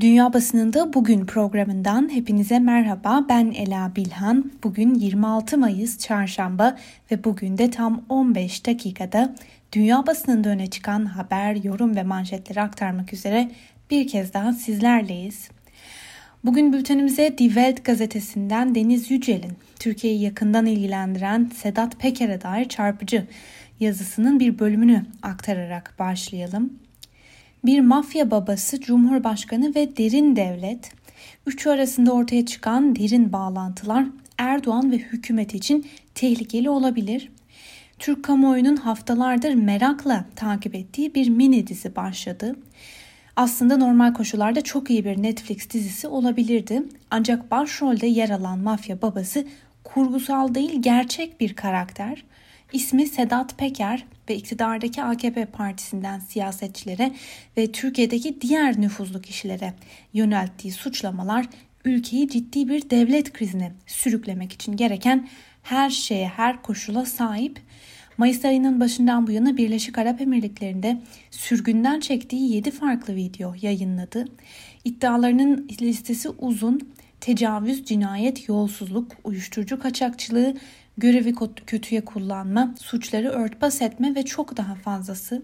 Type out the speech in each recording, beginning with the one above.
Dünya Basınında Bugün programından hepinize merhaba. Ben Ela Bilhan. Bugün 26 Mayıs Çarşamba ve bugün de tam 15 dakikada dünya basınında öne çıkan haber, yorum ve manşetleri aktarmak üzere bir kez daha sizlerleyiz. Bugün bültenimize Die Welt gazetesinden Deniz Yücel'in Türkiye'yi yakından ilgilendiren Sedat Peker'e dair çarpıcı yazısının bir bölümünü aktararak başlayalım. Bir mafya babası, cumhurbaşkanı ve derin devlet, üçü arasında ortaya çıkan derin bağlantılar Erdoğan ve hükümet için tehlikeli olabilir. Türk kamuoyunun haftalardır merakla takip ettiği bir mini dizi başladı. Aslında normal koşullarda çok iyi bir Netflix dizisi olabilirdi. Ancak başrolde yer alan mafya babası kurgusal değil gerçek bir karakter. İsmi Sedat Peker ve iktidardaki AKP partisinden siyasetçilere ve Türkiye'deki diğer nüfuzlu kişilere yönelttiği suçlamalar ülkeyi ciddi bir devlet krizine sürüklemek için gereken her şeye, her koşula sahip. Mayıs ayının başından bu yana Birleşik Arap Emirlikleri'nde sürgünden çektiği 7 farklı video yayınladı. İddialarının listesi uzun. Tecavüz, cinayet, yolsuzluk, uyuşturucu kaçakçılığı, görevi kötüye kullanma, suçları örtbas etme ve çok daha fazlası.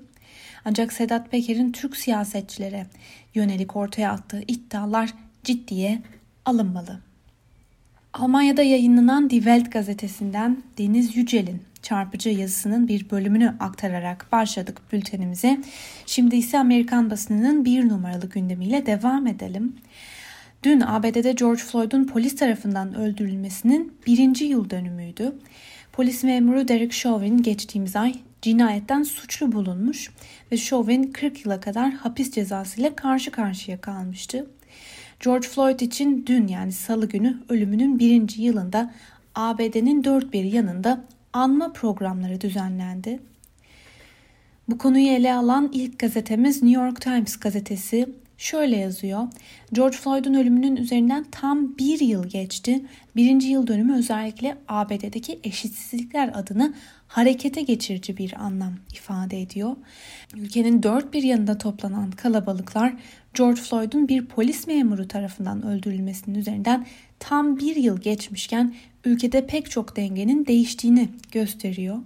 Ancak Sedat Peker'in Türk siyasetçilere yönelik ortaya attığı iddialar ciddiye alınmalı. Almanya'da yayınlanan Die Welt gazetesinden Deniz Yücel'in çarpıcı yazısının bir bölümünü aktararak başladık bültenimize. Şimdi ise Amerikan basınının bir numaralı gündemiyle devam edelim. Dün ABD'de George Floyd'un polis tarafından öldürülmesinin birinci yıl dönümüydü. Polis memuru Derek Chauvin geçtiğimiz ay cinayetten suçlu bulunmuş ve Chauvin 40 yıla kadar hapis cezası ile karşı karşıya kalmıştı. George Floyd için dün yani salı günü ölümünün birinci yılında ABD'nin dört bir yanında anma programları düzenlendi. Bu konuyu ele alan ilk gazetemiz New York Times gazetesi Şöyle yazıyor. George Floyd'un ölümünün üzerinden tam bir yıl geçti. Birinci yıl dönümü özellikle ABD'deki eşitsizlikler adını harekete geçirici bir anlam ifade ediyor. Ülkenin dört bir yanında toplanan kalabalıklar George Floyd'un bir polis memuru tarafından öldürülmesinin üzerinden tam bir yıl geçmişken ülkede pek çok dengenin değiştiğini gösteriyor.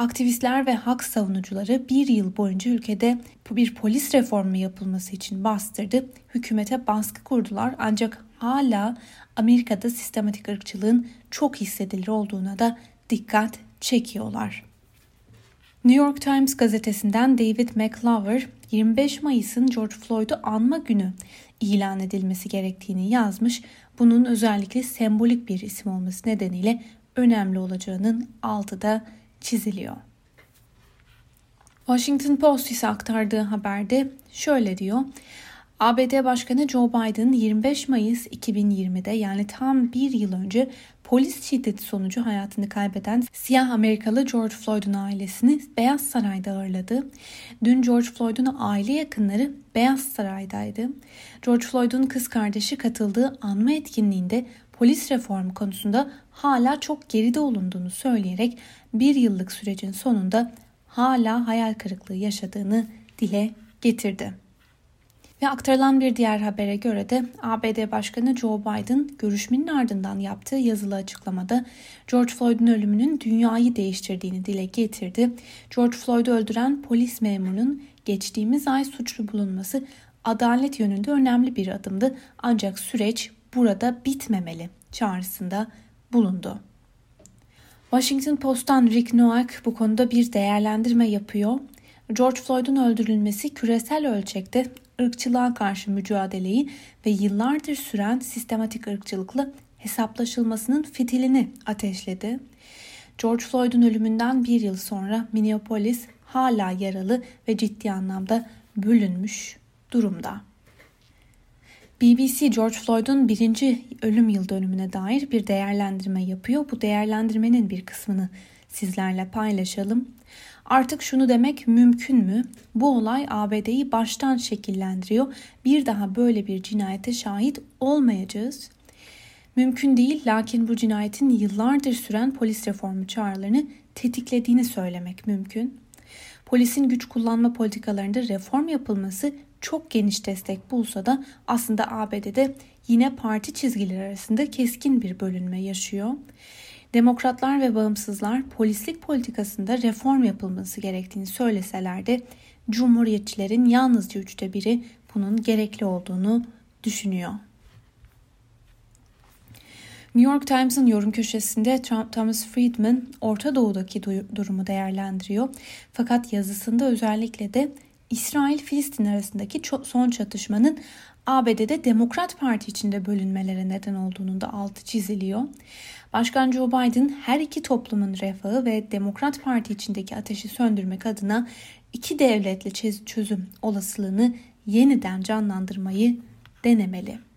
Aktivistler ve hak savunucuları bir yıl boyunca ülkede bir polis reformu yapılması için bastırdı. Hükümete baskı kurdular ancak hala Amerika'da sistematik ırkçılığın çok hissedilir olduğuna da dikkat çekiyorlar. New York Times gazetesinden David McLaver 25 Mayıs'ın George Floyd'u anma günü ilan edilmesi gerektiğini yazmış. Bunun özellikle sembolik bir isim olması nedeniyle önemli olacağının altı da çiziliyor. Washington Post ise aktardığı haberde şöyle diyor. ABD Başkanı Joe Biden 25 Mayıs 2020'de yani tam bir yıl önce polis şiddeti sonucu hayatını kaybeden siyah Amerikalı George Floyd'un ailesini Beyaz Saray'da ağırladı. Dün George Floyd'un aile yakınları Beyaz Saray'daydı. George Floyd'un kız kardeşi katıldığı anma etkinliğinde polis reformu konusunda hala çok geride olunduğunu söyleyerek bir yıllık sürecin sonunda hala hayal kırıklığı yaşadığını dile getirdi. Ve aktarılan bir diğer habere göre de ABD Başkanı Joe Biden görüşmenin ardından yaptığı yazılı açıklamada George Floyd'un ölümünün dünyayı değiştirdiğini dile getirdi. George Floyd'u öldüren polis memurunun geçtiğimiz ay suçlu bulunması adalet yönünde önemli bir adımdı ancak süreç burada bitmemeli çağrısında bulundu. Washington Post'tan Rick Noack bu konuda bir değerlendirme yapıyor. George Floyd'un öldürülmesi küresel ölçekte ırkçılığa karşı mücadeleyi ve yıllardır süren sistematik ırkçılıkla hesaplaşılmasının fitilini ateşledi. George Floyd'un ölümünden bir yıl sonra Minneapolis hala yaralı ve ciddi anlamda bölünmüş durumda. BBC George Floyd'un birinci ölüm yıl dönümüne dair bir değerlendirme yapıyor. Bu değerlendirmenin bir kısmını sizlerle paylaşalım. Artık şunu demek mümkün mü? Bu olay ABD'yi baştan şekillendiriyor. Bir daha böyle bir cinayete şahit olmayacağız. Mümkün değil lakin bu cinayetin yıllardır süren polis reformu çağrılarını tetiklediğini söylemek mümkün. Polisin güç kullanma politikalarında reform yapılması çok geniş destek bulsa da aslında ABD'de yine parti çizgileri arasında keskin bir bölünme yaşıyor. Demokratlar ve bağımsızlar polislik politikasında reform yapılması gerektiğini söyleseler de Cumhuriyetçilerin yalnızca üçte biri bunun gerekli olduğunu düşünüyor. New York Times'ın yorum köşesinde Thomas Friedman Orta Doğu'daki durumu değerlendiriyor. Fakat yazısında özellikle de İsrail-Filistin arasındaki son çatışmanın ABD'de Demokrat Parti içinde bölünmelere neden olduğunun da altı çiziliyor. Başkan Joe Biden her iki toplumun refahı ve Demokrat Parti içindeki ateşi söndürmek adına iki devletli çözüm olasılığını yeniden canlandırmayı denemeli.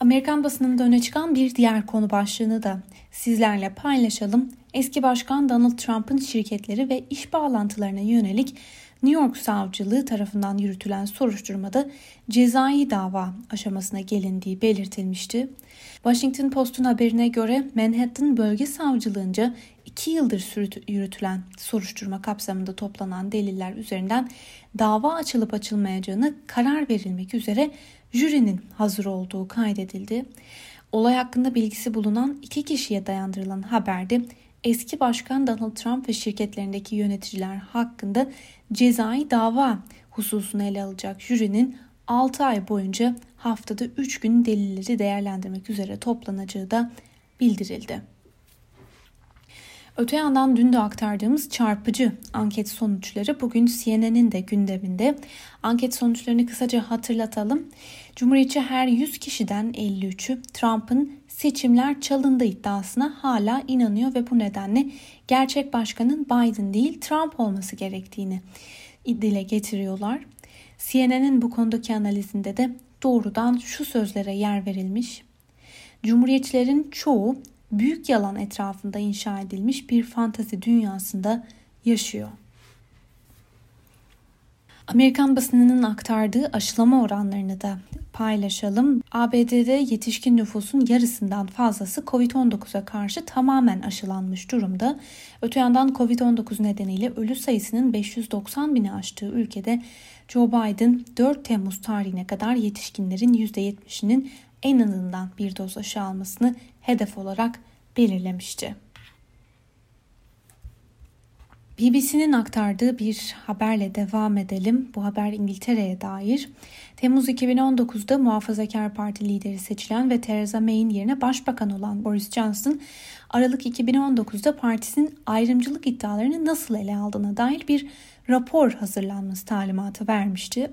Amerikan basınında öne çıkan bir diğer konu başlığını da sizlerle paylaşalım. Eski Başkan Donald Trump'ın şirketleri ve iş bağlantılarına yönelik New York Savcılığı tarafından yürütülen soruşturmada cezai dava aşamasına gelindiği belirtilmişti. Washington Post'un haberine göre Manhattan Bölge Savcılığınca 2 yıldır yürütülen soruşturma kapsamında toplanan deliller üzerinden dava açılıp açılmayacağını karar verilmek üzere jürinin hazır olduğu kaydedildi. Olay hakkında bilgisi bulunan iki kişiye dayandırılan haberde eski başkan Donald Trump ve şirketlerindeki yöneticiler hakkında cezai dava hususunu ele alacak jürinin 6 ay boyunca haftada 3 gün delilleri değerlendirmek üzere toplanacağı da bildirildi. Öte yandan dün de aktardığımız çarpıcı anket sonuçları bugün CNN'in de gündeminde. Anket sonuçlarını kısaca hatırlatalım. Cumhuriyetçi her 100 kişiden 53'ü Trump'ın seçimler çalındı iddiasına hala inanıyor ve bu nedenle gerçek başkanın Biden değil Trump olması gerektiğini dile getiriyorlar. CNN'in bu konudaki analizinde de doğrudan şu sözlere yer verilmiş. Cumhuriyetçilerin çoğu büyük yalan etrafında inşa edilmiş bir fantazi dünyasında yaşıyor. Amerikan basınının aktardığı aşılama oranlarını da paylaşalım. ABD'de yetişkin nüfusun yarısından fazlası COVID-19'a karşı tamamen aşılanmış durumda. Öte yandan COVID-19 nedeniyle ölü sayısının 590 bini aştığı ülkede Joe Biden 4 Temmuz tarihine kadar yetişkinlerin %70'inin en azından bir doz aşı almasını hedef olarak belirlemişti. BBC'nin aktardığı bir haberle devam edelim. Bu haber İngiltere'ye dair. Temmuz 2019'da Muhafazakar Parti lideri seçilen ve Theresa May'in yerine başbakan olan Boris Johnson, Aralık 2019'da partisinin ayrımcılık iddialarını nasıl ele aldığına dair bir rapor hazırlanması talimatı vermişti.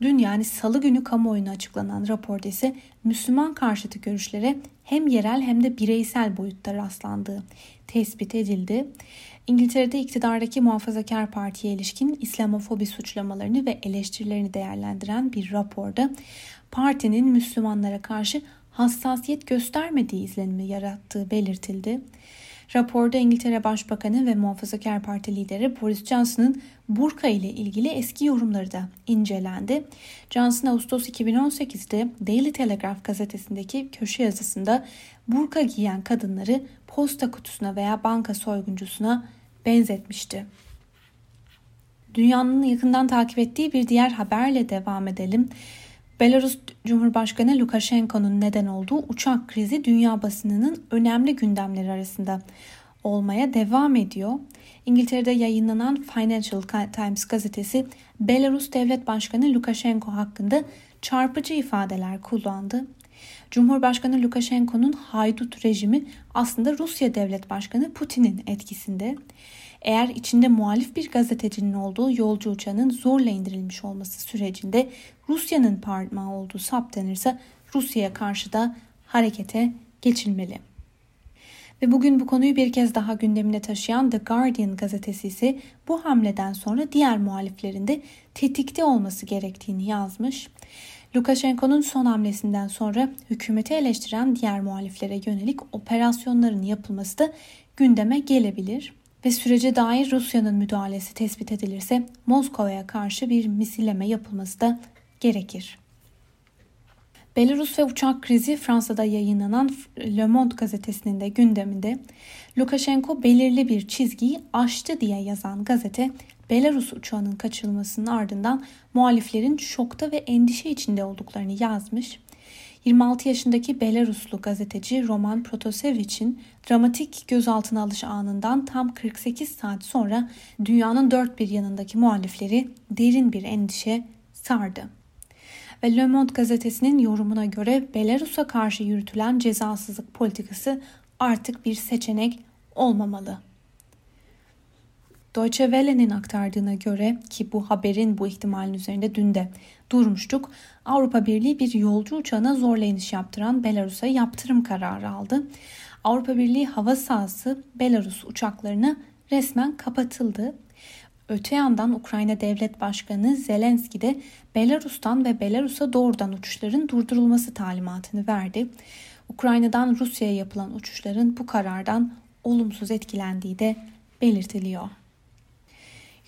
Dün yani salı günü kamuoyuna açıklanan raporda ise Müslüman karşıtı görüşlere hem yerel hem de bireysel boyutta rastlandığı tespit edildi. İngiltere'de iktidardaki muhafazakar partiye ilişkin İslamofobi suçlamalarını ve eleştirilerini değerlendiren bir raporda partinin Müslümanlara karşı hassasiyet göstermediği izlenimi yarattığı belirtildi. Raporda İngiltere Başbakanı ve Muhafazakar Parti lideri Boris Johnson'ın burka ile ilgili eski yorumları da incelendi. Johnson Ağustos 2018'de Daily Telegraph gazetesindeki köşe yazısında burka giyen kadınları posta kutusuna veya banka soyguncusuna benzetmişti. Dünyanın yakından takip ettiği bir diğer haberle devam edelim. Belarus Cumhurbaşkanı Lukashenko'nun neden olduğu uçak krizi dünya basınının önemli gündemleri arasında olmaya devam ediyor. İngiltere'de yayınlanan Financial Times gazetesi Belarus Devlet Başkanı Lukashenko hakkında çarpıcı ifadeler kullandı. Cumhurbaşkanı Lukashenko'nun haydut rejimi aslında Rusya Devlet Başkanı Putin'in etkisinde. Eğer içinde muhalif bir gazetecinin olduğu yolcu uçağının zorla indirilmiş olması sürecinde Rusya'nın parmağı olduğu saptanırsa Rusya'ya karşı da harekete geçilmeli. Ve bugün bu konuyu bir kez daha gündemine taşıyan The Guardian gazetesi ise bu hamleden sonra diğer muhaliflerin de tetikte olması gerektiğini yazmış. Lukashenko'nun son hamlesinden sonra hükümeti eleştiren diğer muhaliflere yönelik operasyonların yapılması da gündeme gelebilir ve sürece dair Rusya'nın müdahalesi tespit edilirse Moskova'ya karşı bir misilleme yapılması da gerekir. Belarus ve uçak krizi Fransa'da yayınlanan Le Monde gazetesinin de gündeminde Lukashenko belirli bir çizgiyi aştı diye yazan gazete Belarus uçağının kaçırılmasının ardından muhaliflerin şokta ve endişe içinde olduklarını yazmış. 26 yaşındaki Belaruslu gazeteci Roman Protasevich'in dramatik gözaltına alış anından tam 48 saat sonra dünyanın dört bir yanındaki muhalifleri derin bir endişe sardı. Ve Le Monde gazetesinin yorumuna göre Belarus'a karşı yürütülen cezasızlık politikası artık bir seçenek olmamalı. Deutsche Welle'nin aktardığına göre ki bu haberin bu ihtimalin üzerinde dün de durmuştuk. Avrupa Birliği bir yolcu uçağına zorla iniş yaptıran Belarus'a yaptırım kararı aldı. Avrupa Birliği hava sahası Belarus uçaklarına resmen kapatıldı. Öte yandan Ukrayna Devlet Başkanı Zelenski de Belarus'tan ve Belarus'a doğrudan uçuşların durdurulması talimatını verdi. Ukrayna'dan Rusya'ya yapılan uçuşların bu karardan olumsuz etkilendiği de belirtiliyor.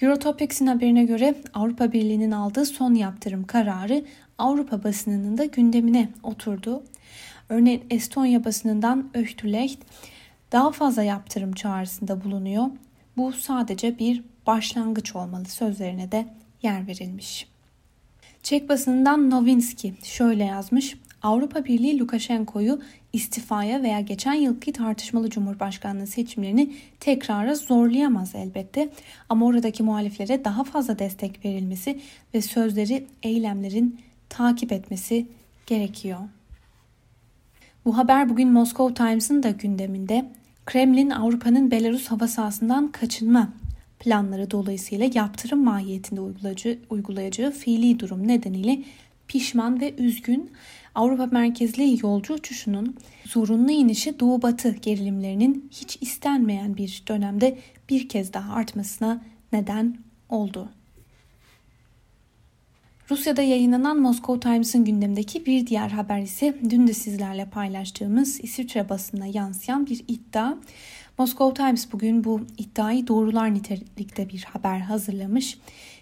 Eurotopics'in haberine göre Avrupa Birliği'nin aldığı son yaptırım kararı Avrupa basınının da gündemine oturdu. Örneğin Estonya basınından Öhtülecht daha fazla yaptırım çağrısında bulunuyor. Bu sadece bir başlangıç olmalı sözlerine de yer verilmiş. Çek basınından Novinski şöyle yazmış. Avrupa Birliği Lukashenko'yu istifaya veya geçen yılki tartışmalı Cumhurbaşkanlığı seçimlerini tekrara zorlayamaz elbette. Ama oradaki muhaliflere daha fazla destek verilmesi ve sözleri eylemlerin takip etmesi gerekiyor. Bu haber bugün Moscow Times'ın da gündeminde. Kremlin Avrupa'nın Belarus hava sahasından kaçınma planları dolayısıyla yaptırım mahiyetinde uygulayacağı, uygulayacağı fiili durum nedeniyle pişman ve üzgün. Avrupa merkezli yolcu uçuşunun zorunlu inişi Doğu Batı gerilimlerinin hiç istenmeyen bir dönemde bir kez daha artmasına neden oldu. Rusya'da yayınlanan Moscow Times'ın gündemdeki bir diğer haber ise dün de sizlerle paylaştığımız İsviçre basınına yansıyan bir iddia. Moscow Times bugün bu iddiayı doğrular nitelikte bir haber hazırlamış.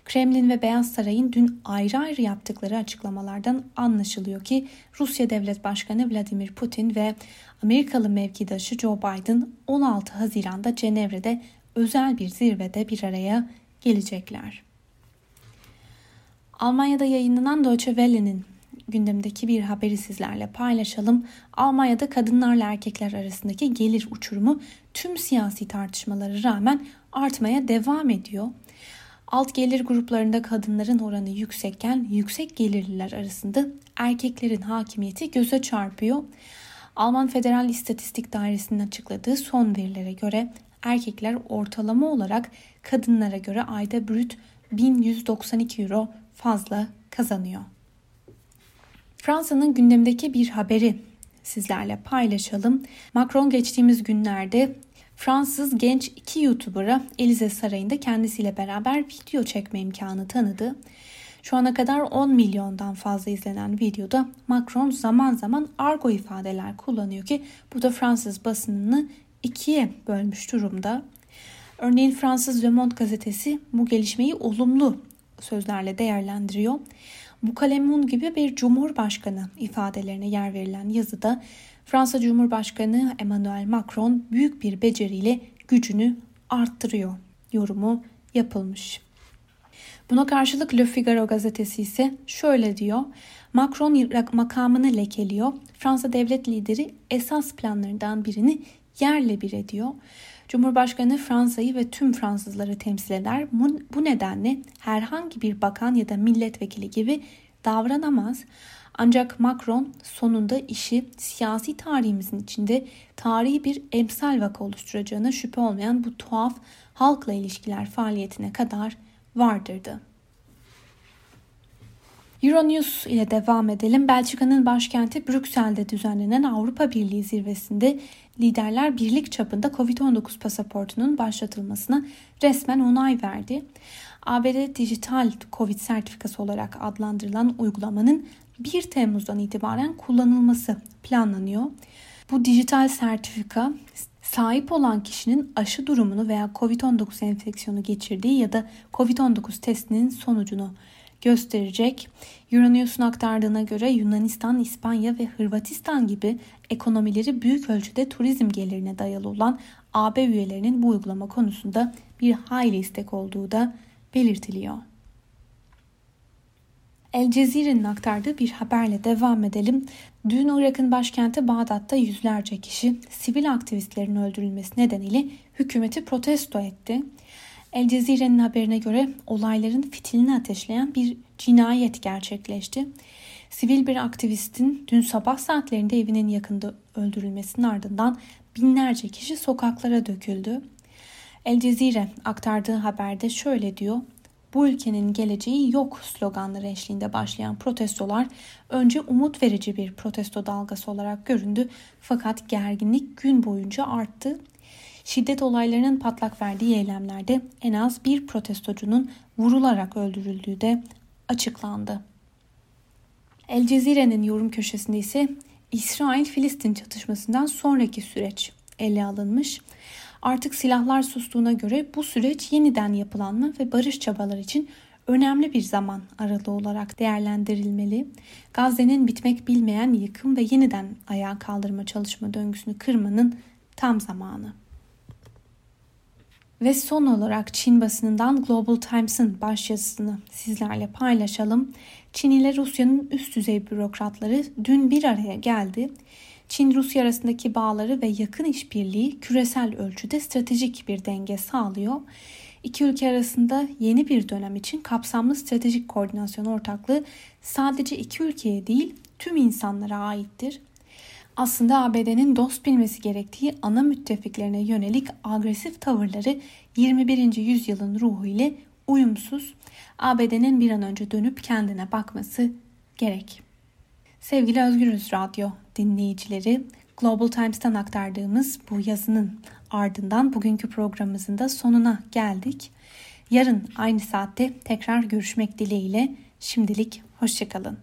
Kremlin ve Beyaz Saray'ın dün ayrı ayrı yaptıkları açıklamalardan anlaşılıyor ki Rusya Devlet Başkanı Vladimir Putin ve Amerikalı mevkidaşı Joe Biden 16 Haziran'da Cenevre'de özel bir zirvede bir araya gelecekler. Almanya'da yayınlanan Deutsche Welle'nin gündemdeki bir haberi sizlerle paylaşalım. Almanya'da kadınlarla erkekler arasındaki gelir uçurumu tüm siyasi tartışmalara rağmen artmaya devam ediyor. Alt gelir gruplarında kadınların oranı yüksekken yüksek gelirliler arasında erkeklerin hakimiyeti göze çarpıyor. Alman Federal İstatistik Dairesi'nin açıkladığı son verilere göre erkekler ortalama olarak kadınlara göre ayda brüt 1192 euro fazla kazanıyor. Fransa'nın gündemdeki bir haberi sizlerle paylaşalım. Macron geçtiğimiz günlerde Fransız genç iki YouTuber'a Elize Sarayı'nda kendisiyle beraber video çekme imkanı tanıdı. Şu ana kadar 10 milyondan fazla izlenen videoda Macron zaman zaman argo ifadeler kullanıyor ki bu da Fransız basınını ikiye bölmüş durumda. Örneğin Fransız Le Monde gazetesi bu gelişmeyi olumlu sözlerle değerlendiriyor. Bu kalemun gibi bir cumhurbaşkanı ifadelerine yer verilen yazıda Fransa Cumhurbaşkanı Emmanuel Macron büyük bir beceriyle gücünü arttırıyor yorumu yapılmış. Buna karşılık Le Figaro gazetesi ise şöyle diyor. Macron makamını lekeliyor. Fransa devlet lideri esas planlarından birini yerle bir ediyor. Cumhurbaşkanı Fransa'yı ve tüm Fransızları temsil eder. Bu nedenle herhangi bir bakan ya da milletvekili gibi davranamaz. Ancak Macron sonunda işi siyasi tarihimizin içinde tarihi bir emsal vaka oluşturacağına şüphe olmayan bu tuhaf halkla ilişkiler faaliyetine kadar vardırdı. Euronews ile devam edelim. Belçika'nın başkenti Brüksel'de düzenlenen Avrupa Birliği zirvesinde liderler birlik çapında COVID-19 pasaportunun başlatılmasına resmen onay verdi. ABD dijital COVID sertifikası olarak adlandırılan uygulamanın 1 Temmuz'dan itibaren kullanılması planlanıyor. Bu dijital sertifika sahip olan kişinin aşı durumunu veya COVID-19 enfeksiyonu geçirdiği ya da COVID-19 testinin sonucunu gösterecek. Euronews'un aktardığına göre Yunanistan, İspanya ve Hırvatistan gibi ekonomileri büyük ölçüde turizm gelirine dayalı olan AB üyelerinin bu uygulama konusunda bir hayli istek olduğu da belirtiliyor. El Cezire'nin aktardığı bir haberle devam edelim. Dün Irak'ın başkenti Bağdat'ta yüzlerce kişi sivil aktivistlerin öldürülmesi nedeniyle hükümeti protesto etti. El Cezire'nin haberine göre olayların fitilini ateşleyen bir cinayet gerçekleşti. Sivil bir aktivistin dün sabah saatlerinde evinin yakında öldürülmesinin ardından binlerce kişi sokaklara döküldü. El Cezire aktardığı haberde şöyle diyor. Bu ülkenin geleceği yok sloganları eşliğinde başlayan protestolar önce umut verici bir protesto dalgası olarak göründü fakat gerginlik gün boyunca arttı. Şiddet olaylarının patlak verdiği eylemlerde en az bir protestocunun vurularak öldürüldüğü de açıklandı. El Cezire'nin yorum köşesinde ise İsrail-Filistin çatışmasından sonraki süreç ele alınmış. Artık silahlar sustuğuna göre bu süreç yeniden yapılanma ve barış çabaları için önemli bir zaman aralığı olarak değerlendirilmeli. Gazze'nin bitmek bilmeyen yıkım ve yeniden ayağa kaldırma çalışma döngüsünü kırmanın tam zamanı. Ve son olarak Çin basınından Global Times'ın başyazısını sizlerle paylaşalım. Çin ile Rusya'nın üst düzey bürokratları dün bir araya geldi. Çin-Rusya arasındaki bağları ve yakın işbirliği küresel ölçüde stratejik bir denge sağlıyor. İki ülke arasında yeni bir dönem için kapsamlı stratejik koordinasyon ortaklığı sadece iki ülkeye değil tüm insanlara aittir aslında ABD'nin dost bilmesi gerektiği ana müttefiklerine yönelik agresif tavırları 21. yüzyılın ruhu ile uyumsuz. ABD'nin bir an önce dönüp kendine bakması gerek. Sevgili Özgürüz Radyo dinleyicileri, Global Times'tan aktardığımız bu yazının ardından bugünkü programımızın da sonuna geldik. Yarın aynı saatte tekrar görüşmek dileğiyle şimdilik hoşçakalın.